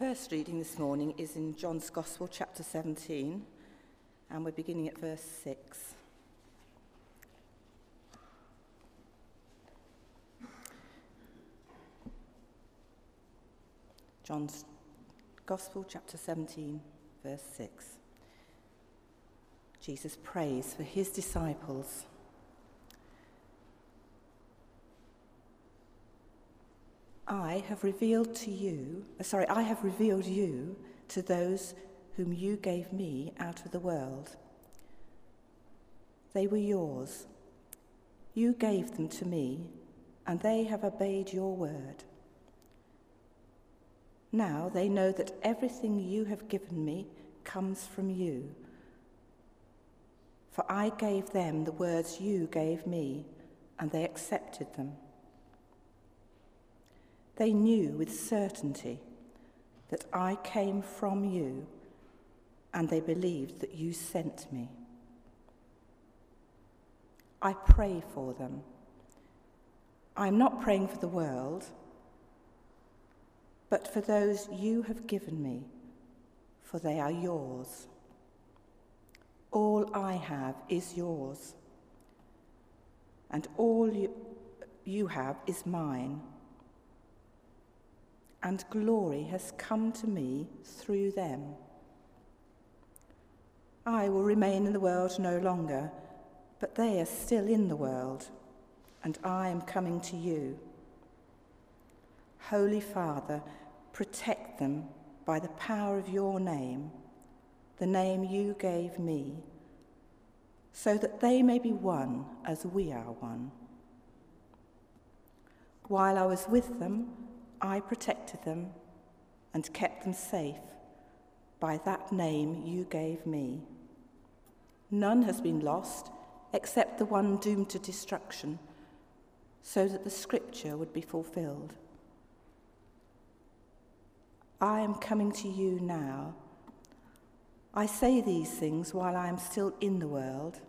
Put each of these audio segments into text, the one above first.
first reading this morning is in John's Gospel, chapter 17, and we're beginning at verse 6. John's Gospel, chapter 17, verse 6. Jesus prays for his disciples. I have revealed to you, uh, sorry, I have revealed you to those whom you gave me out of the world. They were yours. You gave them to me, and they have obeyed your word. Now they know that everything you have given me comes from you. For I gave them the words you gave me, and they accepted them. They knew with certainty that I came from you, and they believed that you sent me. I pray for them. I'm not praying for the world, but for those you have given me, for they are yours. All I have is yours, and all you, you have is mine and glory has come to me through them. I will remain in the world no longer, but they are still in the world, and I am coming to you. Holy Father, protect them by the power of your name, the name you gave me, so that they may be one as we are one. While I was with them, I protected them and kept them safe by that name you gave me. None has been lost except the one doomed to destruction, so that the scripture would be fulfilled. I am coming to you now. I say these things while I am still in the world,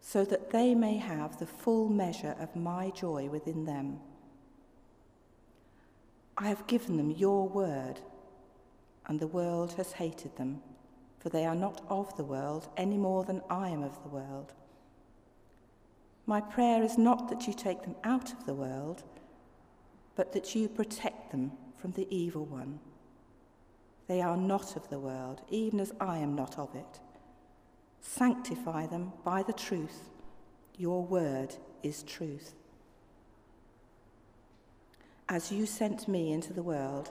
so that they may have the full measure of my joy within them. I have given them your word, and the world has hated them, for they are not of the world any more than I am of the world. My prayer is not that you take them out of the world, but that you protect them from the evil one. They are not of the world, even as I am not of it. Sanctify them by the truth. Your word is truth. As you sent me into the world,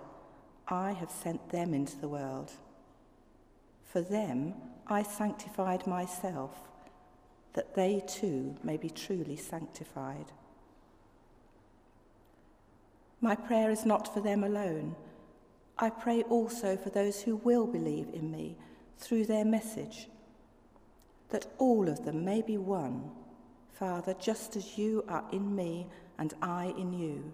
I have sent them into the world. For them I sanctified myself, that they too may be truly sanctified. My prayer is not for them alone. I pray also for those who will believe in me through their message, that all of them may be one, Father, just as you are in me and I in you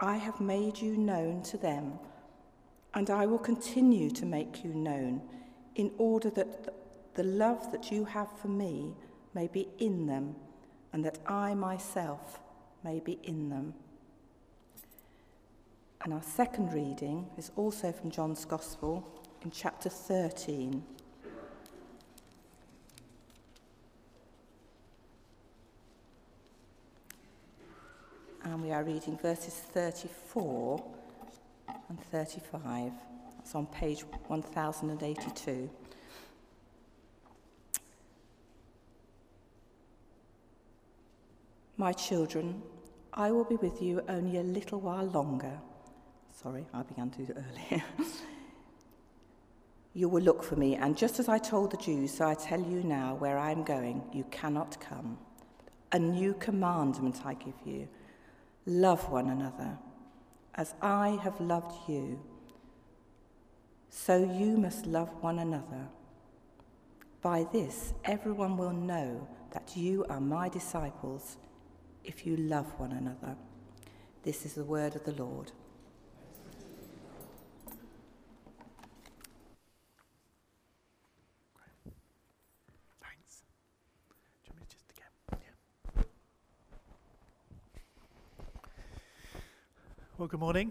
I have made you known to them, and I will continue to make you known, in order that the love that you have for me may be in them, and that I myself may be in them. And our second reading is also from John's Gospel in chapter 13. And we are reading verses 34 and 35. It's on page 1082. My children, I will be with you only a little while longer. Sorry, I began too early. you will look for me, and just as I told the Jews, so I tell you now, where I am going, you cannot come. A new commandment I give you love one another. As I have loved you, so you must love one another. By this, everyone will know that you are my disciples if you love one another. This is the word of the Lord. Thanks. Do you want me just again? Yeah. Well, good morning.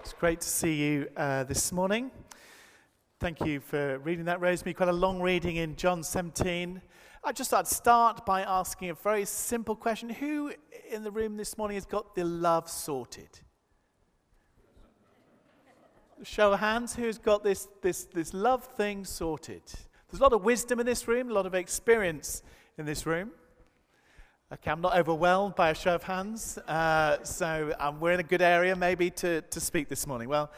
It's great to see you uh, this morning. Thank you for reading that, Rosemary. Quite a long reading in John 17. I just thought I'd start by asking a very simple question. Who in the room this morning has got the love sorted? Show of hands, who's got this, this, this love thing sorted? There's a lot of wisdom in this room, a lot of experience in this room. Okay, I'm not overwhelmed by a show of hands, uh, so um, we're in a good area maybe to, to speak this morning. Well,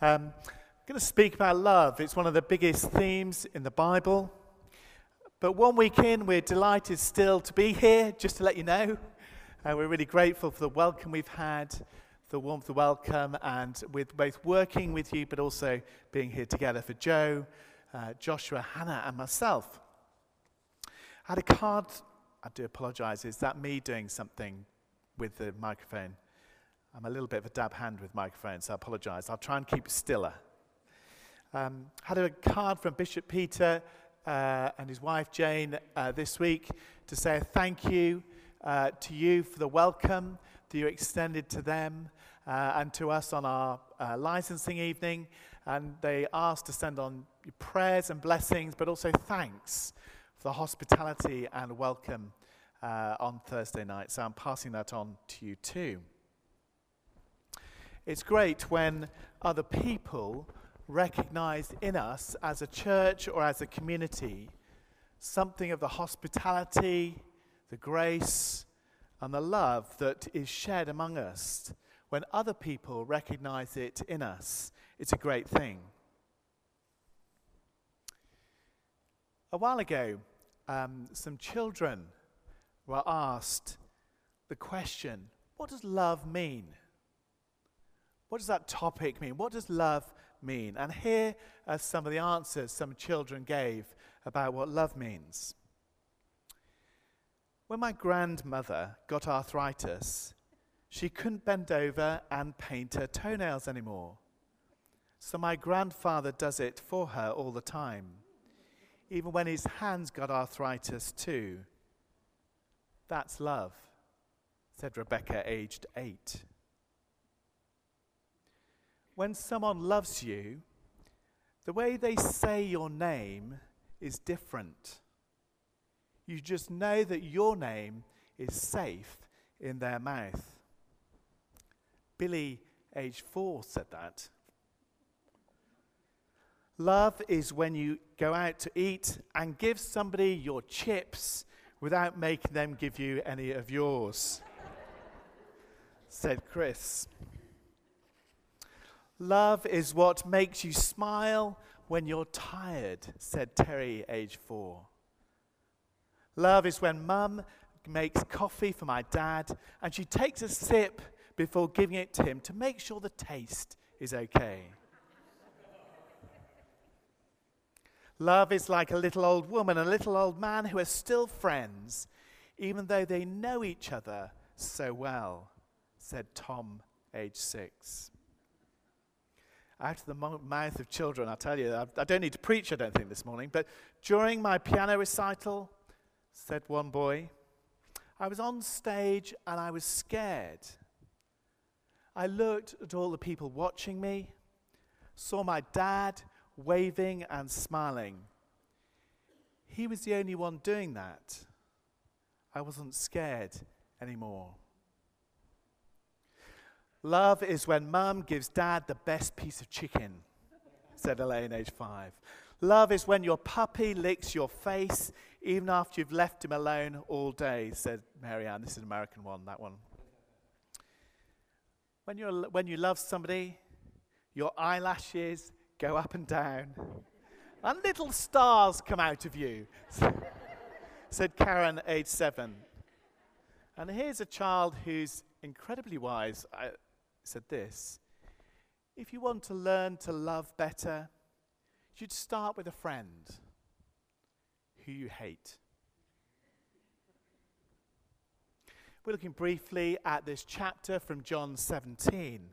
um, I'm going to speak about love. It's one of the biggest themes in the Bible. But one week in, we're delighted still to be here, just to let you know. Uh, we're really grateful for the welcome we've had, the warmth of welcome, and with both working with you, but also being here together for Joe, uh, Joshua, Hannah, and myself. I had a card, I do apologize, is that me doing something with the microphone? I'm a little bit of a dab hand with microphones, so I apologize. I'll try and keep stiller. Um, had a card from Bishop Peter uh, and his wife Jane uh, this week to say a thank you uh, to you for the welcome that you extended to them uh, and to us on our uh, licensing evening. And they asked to send on your prayers and blessings, but also thanks for the hospitality and welcome uh, on Thursday night. So I'm passing that on to you too. It's great when other people recognize in us as a church or as a community something of the hospitality, the grace, and the love that is shared among us. When other people recognize it in us, it's a great thing. A while ago, um, some children were asked the question what does love mean? What does that topic mean? What does love mean? And here are some of the answers some children gave about what love means. When my grandmother got arthritis, she couldn't bend over and paint her toenails anymore. So my grandfather does it for her all the time, even when his hands got arthritis too. That's love, said Rebecca, aged eight when someone loves you, the way they say your name is different. You just know that your name is safe in their mouth. Billy, age four, said that. Love is when you go out to eat and give somebody your chips without making them give you any of yours, said Chris. Love is what makes you smile when you're tired, said Terry, age four. Love is when mum makes coffee for my dad and she takes a sip before giving it to him to make sure the taste is okay. Love is like a little old woman and a little old man who are still friends, even though they know each other so well, said Tom, age six out of the mouth of children. I tell you, I don't need to preach, I don't think, this morning. But during my piano recital, said one boy, I was on stage and I was scared. I looked at all the people watching me, saw my dad waving and smiling. He was the only one doing that. I wasn't scared anymore. Love is when mum gives dad the best piece of chicken, said Elaine, age five. Love is when your puppy licks your face even after you've left him alone all day, said Marianne. This is an American one, that one. When, you're, when you love somebody, your eyelashes go up and down, and little stars come out of you, said Karen, age seven. And here's a child who's incredibly wise. I said this If you want to learn to love better, you'd start with a friend who you hate. We're looking briefly at this chapter from John 17.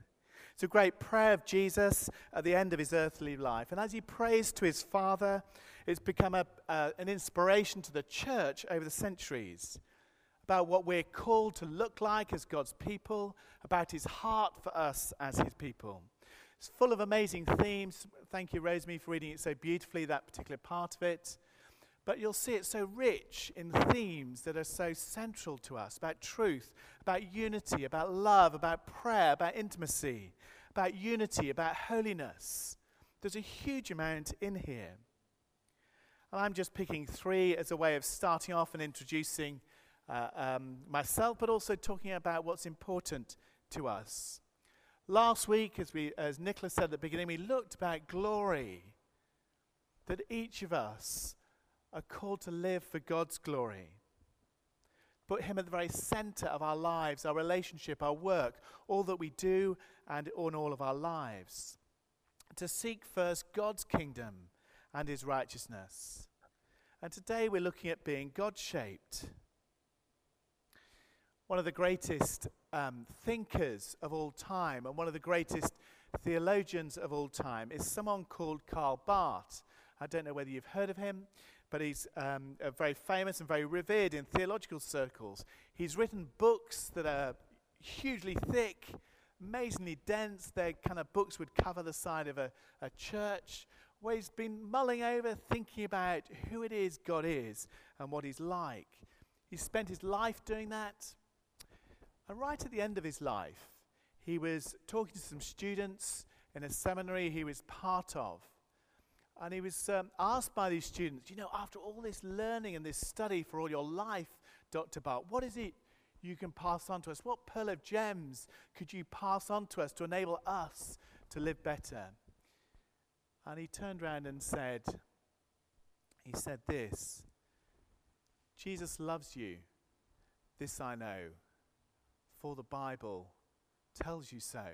It's a great prayer of Jesus at the end of his earthly life. And as he prays to his Father, it's become a, uh, an inspiration to the church over the centuries about what we're called to look like as God's people, about his heart for us as his people. It's full of amazing themes. Thank you, Rosemary, for reading it so beautifully, that particular part of it. But you'll see it's so rich in themes that are so central to us about truth, about unity, about love, about prayer, about intimacy, about unity, about holiness. There's a huge amount in here. And I'm just picking three as a way of starting off and introducing uh, um, myself, but also talking about what's important to us. Last week, as, we, as Nicholas said at the beginning, we looked about glory. That each of us are called to live for God's glory. Put Him at the very center of our lives, our relationship, our work, all that we do, and in all of our lives. To seek first God's kingdom and His righteousness. And today we're looking at being God shaped. One of the greatest um, thinkers of all time and one of the greatest theologians of all time is someone called Karl Barth. I don't know whether you've heard of him but he's um, very famous and very revered in theological circles. He's written books that are hugely thick, amazingly dense. They're kind of books would cover the side of a, a church, where he's been mulling over, thinking about who it is God is and what he's like. He spent his life doing that. And right at the end of his life, he was talking to some students in a seminary he was part of. And he was um, asked by these students, you know, after all this learning and this study for all your life, Dr. Barth, what is it you can pass on to us? What pearl of gems could you pass on to us to enable us to live better? And he turned around and said, he said this Jesus loves you. This I know, for the Bible tells you so.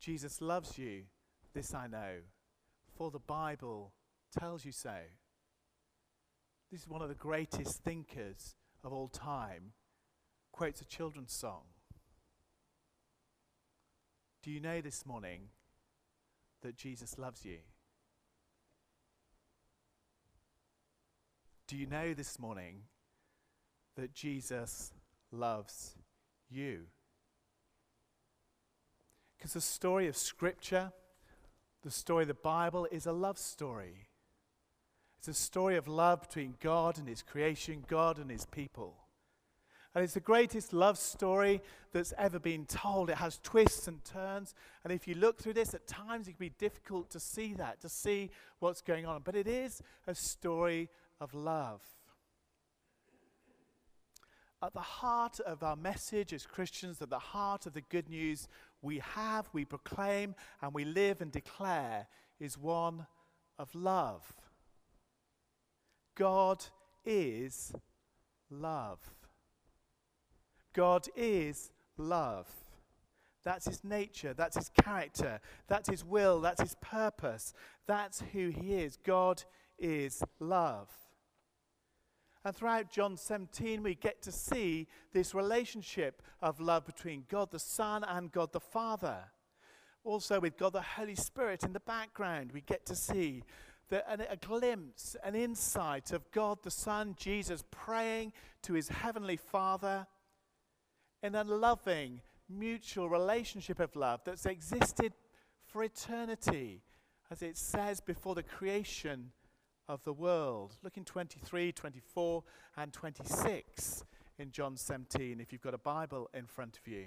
Jesus loves you. This I know, for the Bible tells you so. This is one of the greatest thinkers of all time, quotes a children's song. Do you know this morning that Jesus loves you? Do you know this morning that Jesus loves you? Because the story of Scripture the story of the Bible is a love story. It's a story of love between God and His creation, God and His people. And it's the greatest love story that's ever been told. It has twists and turns. And if you look through this, at times it can be difficult to see that, to see what's going on. But it is a story of love. At the heart of our message as Christians, at the heart of the good news we have, we proclaim, and we live and declare is one of love. God is love. God is love. That's his nature, that's his character, that's his will, that's his purpose, that's who he is. God is love. And throughout John 17, we get to see this relationship of love between God the Son and God the Father. Also, with God the Holy Spirit in the background, we get to see the, a, a glimpse, an insight of God the Son, Jesus, praying to his heavenly Father in a loving, mutual relationship of love that's existed for eternity, as it says before the creation of the world. Look in 23, 24, and 26 in John 17 if you've got a Bible in front of you.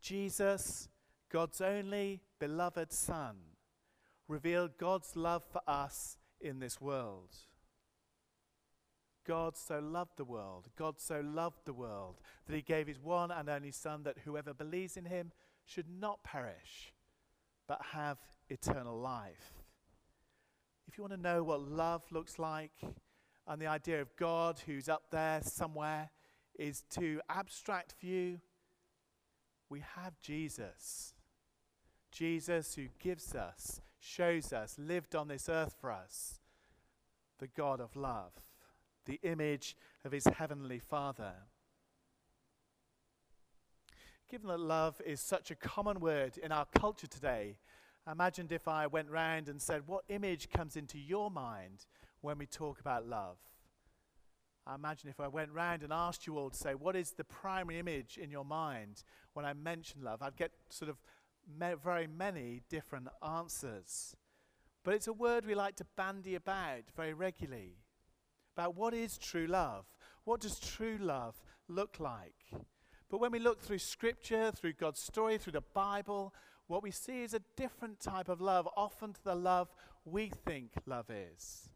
Jesus, God's only beloved Son, revealed God's love for us in this world. God so loved the world, God so loved the world, that he gave his one and only Son, that whoever believes in him should not perish, but have eternal life. If you want to know what love looks like, and the idea of God who's up there somewhere is too abstract for you, we have Jesus. Jesus who gives us, shows us, lived on this earth for us, the God of love, the image of his heavenly Father. Given that love is such a common word in our culture today, I imagined if I went round and said, What image comes into your mind when we talk about love? I imagine if I went round and asked you all to say, What is the primary image in your mind when I mention love? I'd get sort of very many different answers. But it's a word we like to bandy about very regularly about what is true love. What does true love look like? But when we look through Scripture, through God's story, through the Bible, what we see is a different type of love, often to the love we think love is.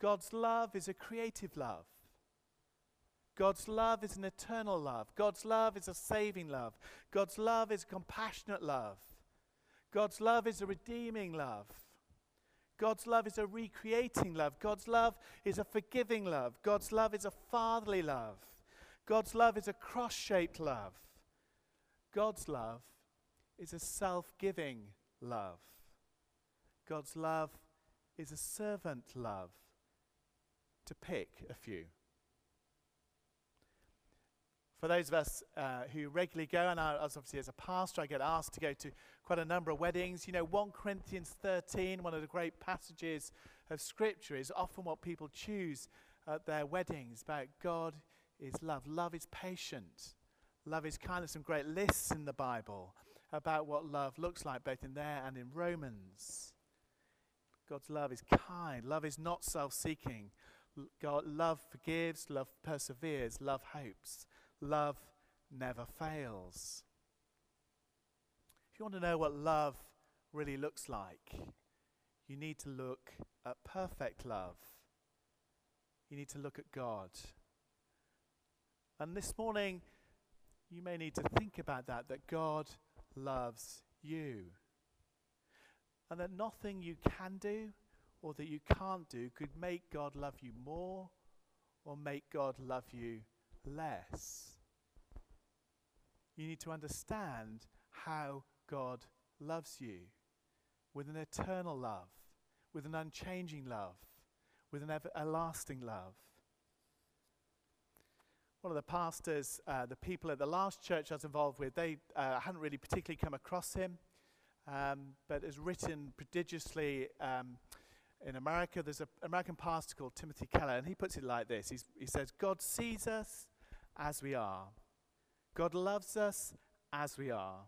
God's love is a creative love. God's love is an eternal love. God's love is a saving love. God's love is a compassionate love. God's love is a redeeming love. God's love is a recreating love. God's love is a forgiving love. God's love is a fatherly love. God's love is a cross shaped love. God's love is a self giving love. God's love is a servant love, to pick a few. For those of us uh, who regularly go, and I, as obviously as a pastor, I get asked to go to quite a number of weddings. You know, 1 Corinthians 13, one of the great passages of Scripture, is often what people choose at their weddings about God is love. Love is patient. Love is kind of some great lists in the Bible about what love looks like, both in there and in Romans. God's love is kind. Love is not self seeking. God, love forgives, love perseveres, love hopes love never fails. If you want to know what love really looks like, you need to look at perfect love. You need to look at God. And this morning, you may need to think about that, that God loves you. And that nothing you can do or that you can't do could make God love you more or make God love you less. You need to understand how God loves you with an eternal love, with an unchanging love, with an everlasting love. One of the pastors, uh, the people at the last church I was involved with, they uh, hadn't really particularly come across him, um, but has written prodigiously. Um, in America, there's an American pastor called Timothy Keller, and he puts it like this He's, He says, God sees us as we are. God loves us as we are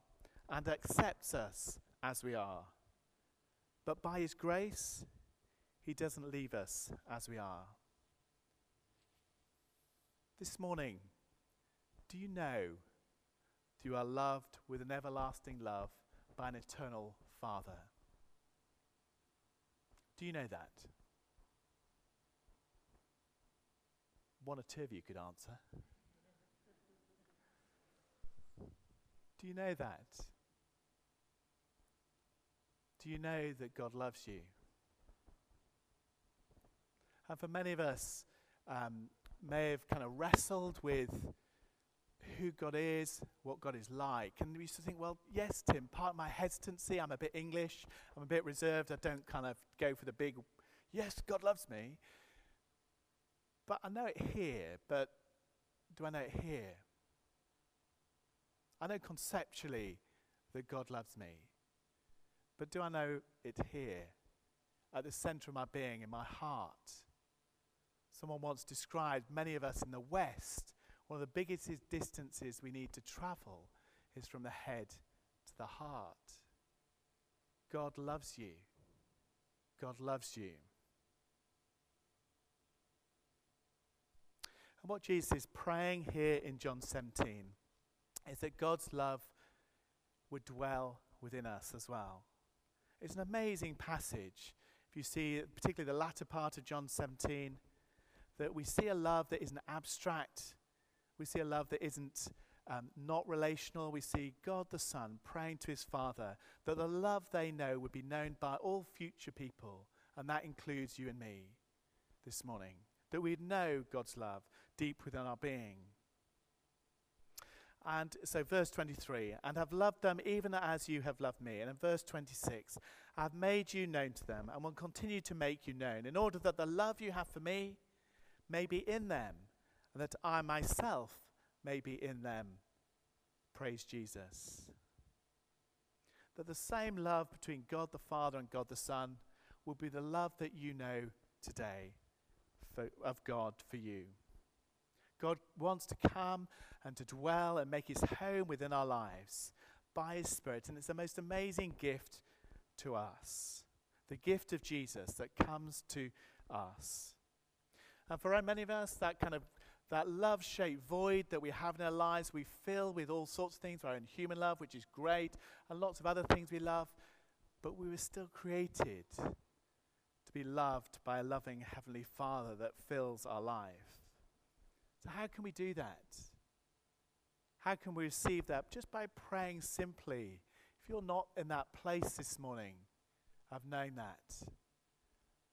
and accepts us as we are. But by His grace, He doesn't leave us as we are. This morning, do you know that you are loved with an everlasting love by an eternal Father? Do you know that? One or two of you could answer. Do you know that? Do you know that God loves you? And for many of us, um, may have kind of wrestled with who God is, what God is like. And we used to think, well, yes, Tim, part of my hesitancy, I'm a bit English, I'm a bit reserved, I don't kind of go for the big, yes, God loves me. But I know it here, but do I know it here? I know conceptually that God loves me, but do I know it here, at the center of my being, in my heart? Someone once described many of us in the West, one of the biggest distances we need to travel is from the head to the heart. God loves you. God loves you. And what Jesus is praying here in John 17 is that God's love would dwell within us as well. It's an amazing passage. If you see, particularly the latter part of John 17, that we see a love that isn't abstract. We see a love that isn't um, not relational. We see God the Son praying to his Father that the love they know would be known by all future people, and that includes you and me this morning. That we'd know God's love deep within our being. And so, verse 23, and have loved them even as you have loved me. And in verse 26, I have made you known to them and will continue to make you known, in order that the love you have for me may be in them, and that I myself may be in them. Praise Jesus. That the same love between God the Father and God the Son will be the love that you know today for, of God for you. God wants to come and to dwell and make his home within our lives by his Spirit. And it's the most amazing gift to us the gift of Jesus that comes to us. And for many of us, that kind of that love shaped void that we have in our lives, we fill with all sorts of things, our own human love, which is great, and lots of other things we love. But we were still created to be loved by a loving Heavenly Father that fills our life. So, how can we do that? How can we receive that? Just by praying simply. If you're not in that place this morning I've known that,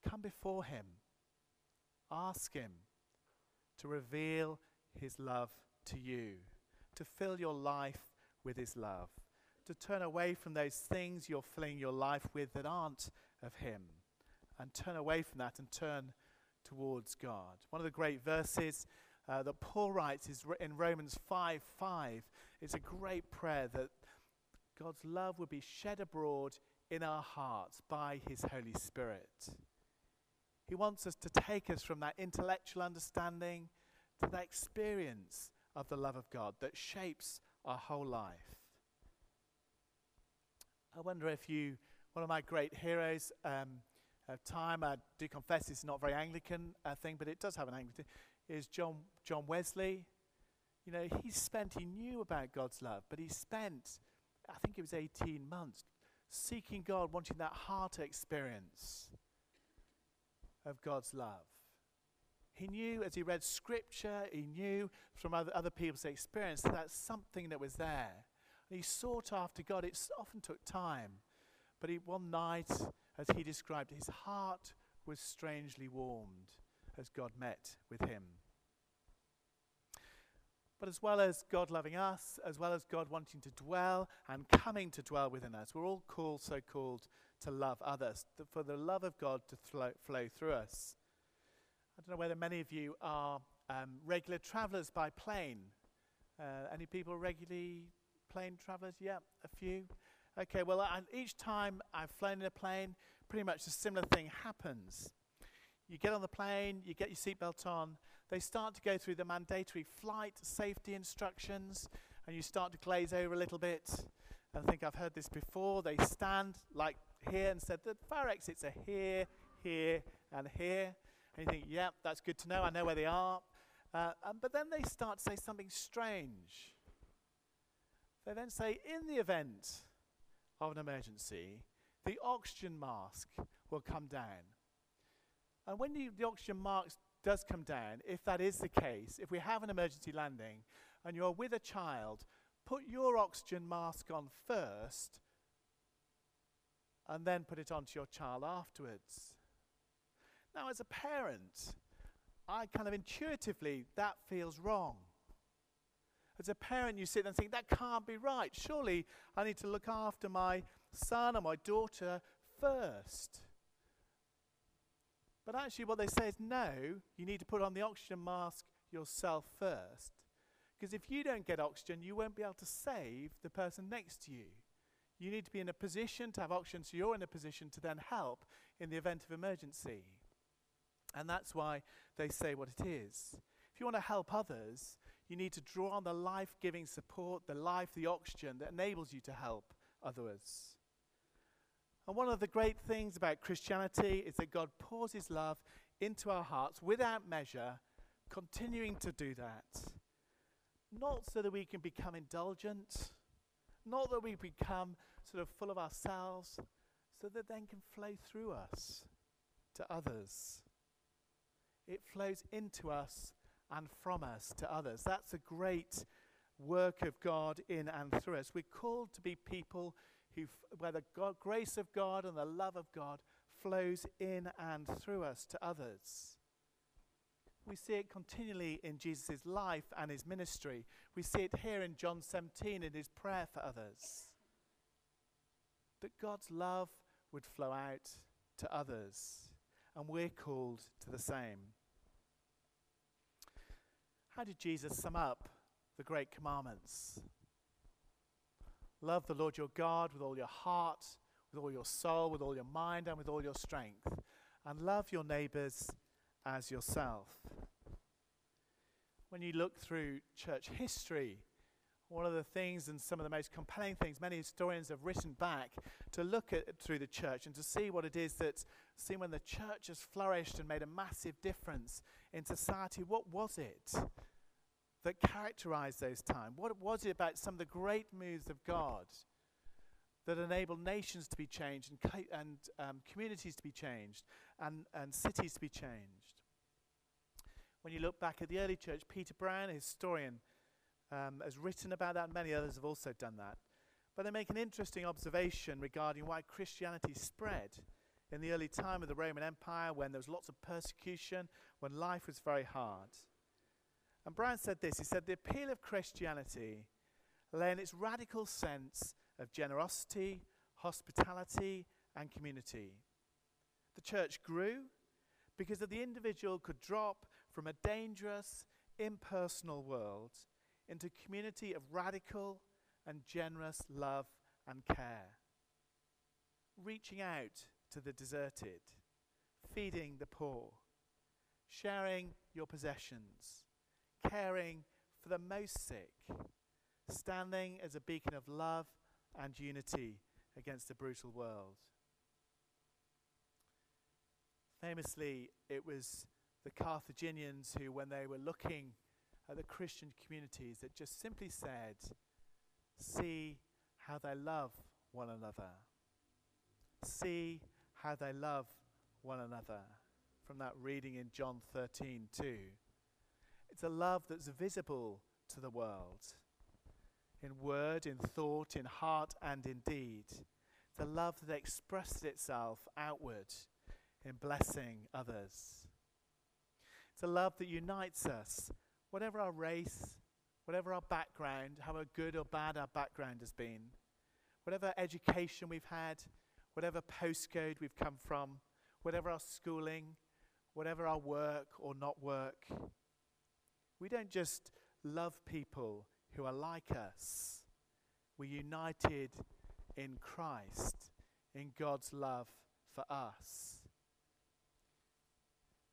come before Him. Ask Him to reveal His love to you, to fill your life with His love, to turn away from those things you're filling your life with that aren't of Him, and turn away from that and turn towards God. One of the great verses uh, that Paul writes is in Romans 5 5. It's a great prayer that God's love would be shed abroad in our hearts by His Holy Spirit. He wants us to take us from that intellectual understanding to that experience of the love of God that shapes our whole life. I wonder if you, one of my great heroes um, of time, I do confess it's not very Anglican uh, thing, but it does have an Anglican, is John, John Wesley. You know, he spent, he knew about God's love, but he spent, I think it was 18 months, seeking God, wanting that heart experience of God's love. He knew as he read scripture, he knew from other, other people's experience that that's something that was there. And he sought after God. It often took time. But he, one night, as he described, his heart was strangely warmed as God met with him. But as well as God loving us, as well as God wanting to dwell and coming to dwell within us, we're all called, so called, to love others, for the love of God to flow, flow through us. I don't know whether many of you are um, regular travelers by plane. Uh, any people regularly plane travelers? Yeah, a few. Okay, well, each time I've flown in a plane, pretty much a similar thing happens. You get on the plane, you get your seatbelt on, they start to go through the mandatory flight safety instructions, and you start to glaze over a little bit. I think I've heard this before. They stand like here and said the fire exits are here, here, and here. And you think, yeah, that's good to know. I know where they are. Uh, um, but then they start to say something strange. They then say, in the event of an emergency, the oxygen mask will come down. And when you, the oxygen mask does come down, if that is the case, if we have an emergency landing and you're with a child, put your oxygen mask on first and then put it onto your child afterwards. Now, as a parent, I kind of intuitively, that feels wrong. As a parent, you sit there and think, that can't be right. Surely I need to look after my son or my daughter first. But actually, what they say is no, you need to put on the oxygen mask yourself first. Because if you don't get oxygen, you won't be able to save the person next to you. You need to be in a position to have oxygen, so you're in a position to then help in the event of emergency. And that's why they say what it is. If you want to help others, you need to draw on the life giving support, the life, the oxygen that enables you to help others. And one of the great things about Christianity is that God pours his love into our hearts without measure, continuing to do that. Not so that we can become indulgent, Not that we become sort of full of ourselves, so that then can flow through us to others. It flows into us and from us to others. That's a great work of God in and through us. We're called to be people who, where the God, grace of God and the love of God flows in and through us to others. We see it continually in Jesus' life and his ministry. We see it here in John 17 in his prayer for others. That God's love would flow out to others, and we're called to the same. How did Jesus sum up the great commandments? Love the Lord your God with all your heart, with all your soul, with all your mind, and with all your strength. And love your neighbors as yourself. When you look through church history, one of the things and some of the most compelling things many historians have written back to look at through the church and to see what it is that see when the church has flourished and made a massive difference in society what was it that characterized those times what was it about some of the great moves of god that enabled nations to be changed and, and um, communities to be changed and, and cities to be changed when you look back at the early church peter brown a historian um, has written about that, many others have also done that. But they make an interesting observation regarding why Christianity spread in the early time of the Roman Empire when there was lots of persecution, when life was very hard. And Brian said this he said, The appeal of Christianity lay in its radical sense of generosity, hospitality, and community. The church grew because the individual could drop from a dangerous, impersonal world into a community of radical and generous love and care. Reaching out to the deserted, feeding the poor, sharing your possessions, caring for the most sick, standing as a beacon of love and unity against a brutal world. Famously, it was the Carthaginians who, when they were looking at the Christian communities that just simply said, see how they love one another. See how they love one another. From that reading in John 13, 2. It's a love that's visible to the world in word, in thought, in heart, and in deed. It's a love that expresses itself outward in blessing others. It's a love that unites us whatever our race, whatever our background, however good or bad our background has been, whatever education we've had, whatever postcode we've come from, whatever our schooling, whatever our work or not work, we don't just love people who are like us. We're united in Christ, in God's love for us.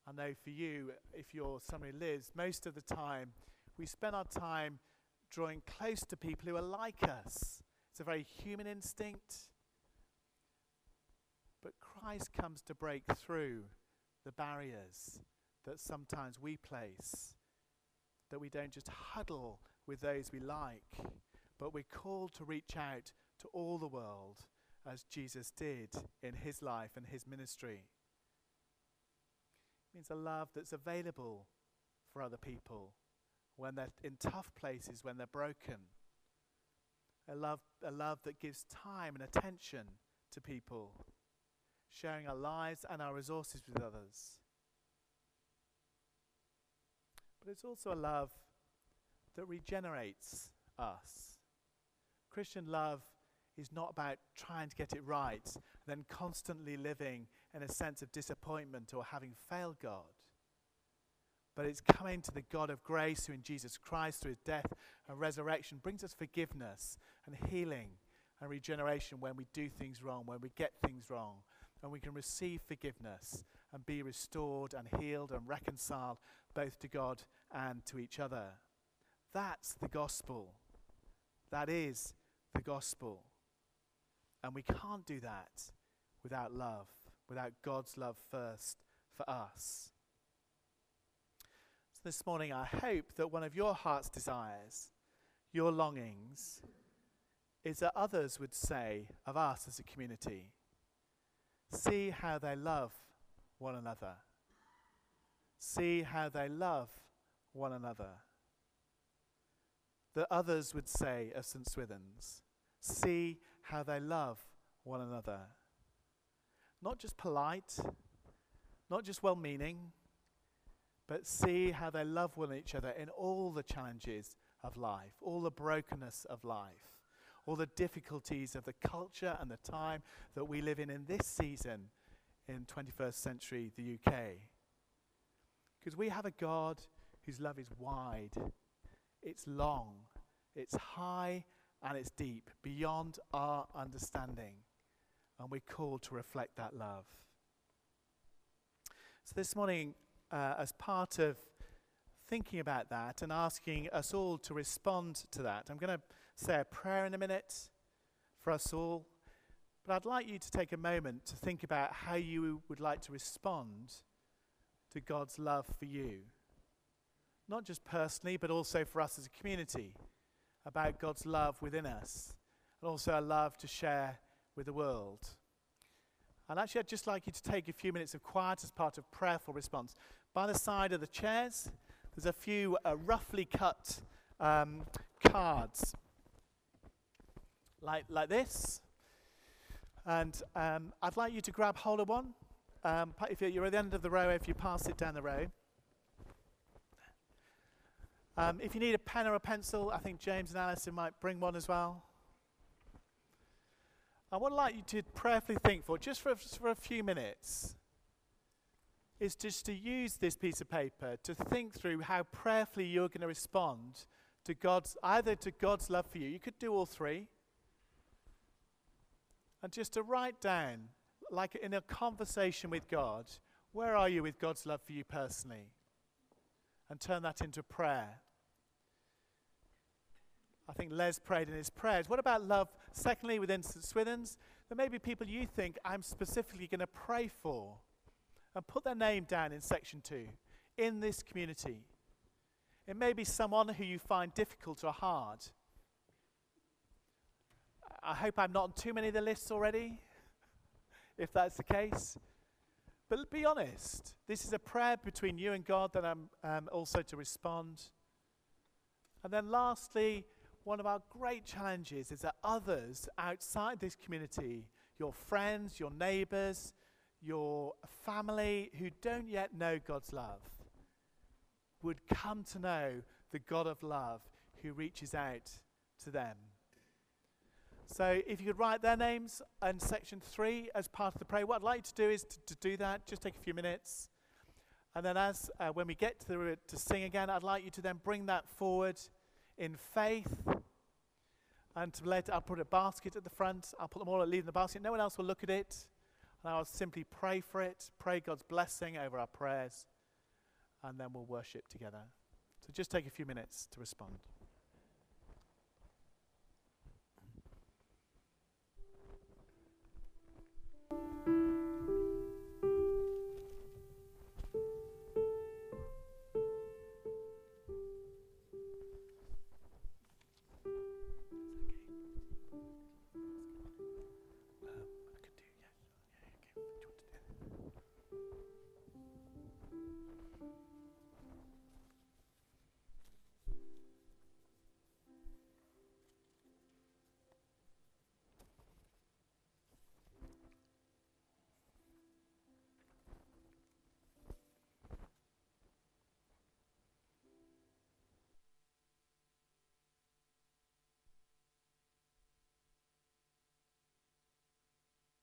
I know for you, if you're somebody who lives, most of the time we spend our time drawing close to people who are like us. It's a very human instinct. But Christ comes to break through the barriers that sometimes we place, that we don't just huddle with those we like, but we're called to reach out to all the world as Jesus did in his life and his ministry It means a love that's available for other people when they're in tough places, when they're broken. A love, a love that gives time and attention to people, sharing our lives and our resources with others. But it's also a love that regenerates us. Christian love is not about trying to get it right and then constantly living in a sense of disappointment or having failed God. But it's coming to the God of grace who, in Jesus Christ, through his death and resurrection, brings us forgiveness and healing and regeneration when we do things wrong, when we get things wrong, and we can receive forgiveness and be restored and healed and reconciled both to God and to each other. That's the gospel. That is the gospel. And we can't do that without love, without God's love first for us. So this morning, I hope that one of your heart's desires, your longings, is that others would say of us as a community, see how they love one another. See how they love one another. That others would say of St. Swithin's, see how they love one another. Not just polite, not just well meaning, but see how they love one each other in all the challenges of life, all the brokenness of life all the difficulties of the culture and the time that we live in in this season in 21st century the UK. Because we have a God whose love is wide, it's long, it's high, and it's deep, beyond our understanding. And we're called to reflect that love. So this morning, uh, as part of thinking about that and asking us all to respond to that, I'm going to say a prayer in a minute for us all. But I'd like you to take a moment to think about how you would like to respond to God's love for you. Not just personally, but also for us as a community, about God's love within us, and also a love to share with the world. And actually, I'd just like you to take a few minutes of quiet as part of prayerful response. By the side of the chairs, there's a few uh, roughly cut um, cards like, like this. And um, I'd like you to grab hold of one. Um, if you're at the end of the row, if you pass it down the row. Um, if you need a pen or a pencil, I think James and Alison might bring one as well. I would like you to prayerfully think for, just for, for a few minutes, is just to use this piece of paper to think through how prayerfully you're going to respond to God's, either to God's love for you. You could do all three and just to write down, like in a conversation with God, where are you with God's love for you personally? And turn that into prayer. I think Les prayed in his prayers. What about love, secondly, within St. Swithin's? There may be people you think I'm specifically going to pray for and put their name down in section two in this community. It may be someone who you find difficult or hard. I hope I'm not on too many of the lists already, if that's the case. But be honest, this is a prayer between you and God that I'm um, also to respond. And then, lastly, one of our great challenges is that others outside this community, your friends, your neighbors, your family who don't yet know God's love, would come to know the God of love who reaches out to them. So if you could write their names in section three as part of the prayer, what I'd like you to do is to, to do that. Just take a few minutes. And then as uh, when we get to, the, to sing again, I'd like you to then bring that forward in faith and to let, I'll put a basket at the front. I'll put them all, I'll leave in the basket. No one else will look at it. And I'll simply pray for it, pray God's blessing over our prayers, and then we'll worship together. So just take a few minutes to respond.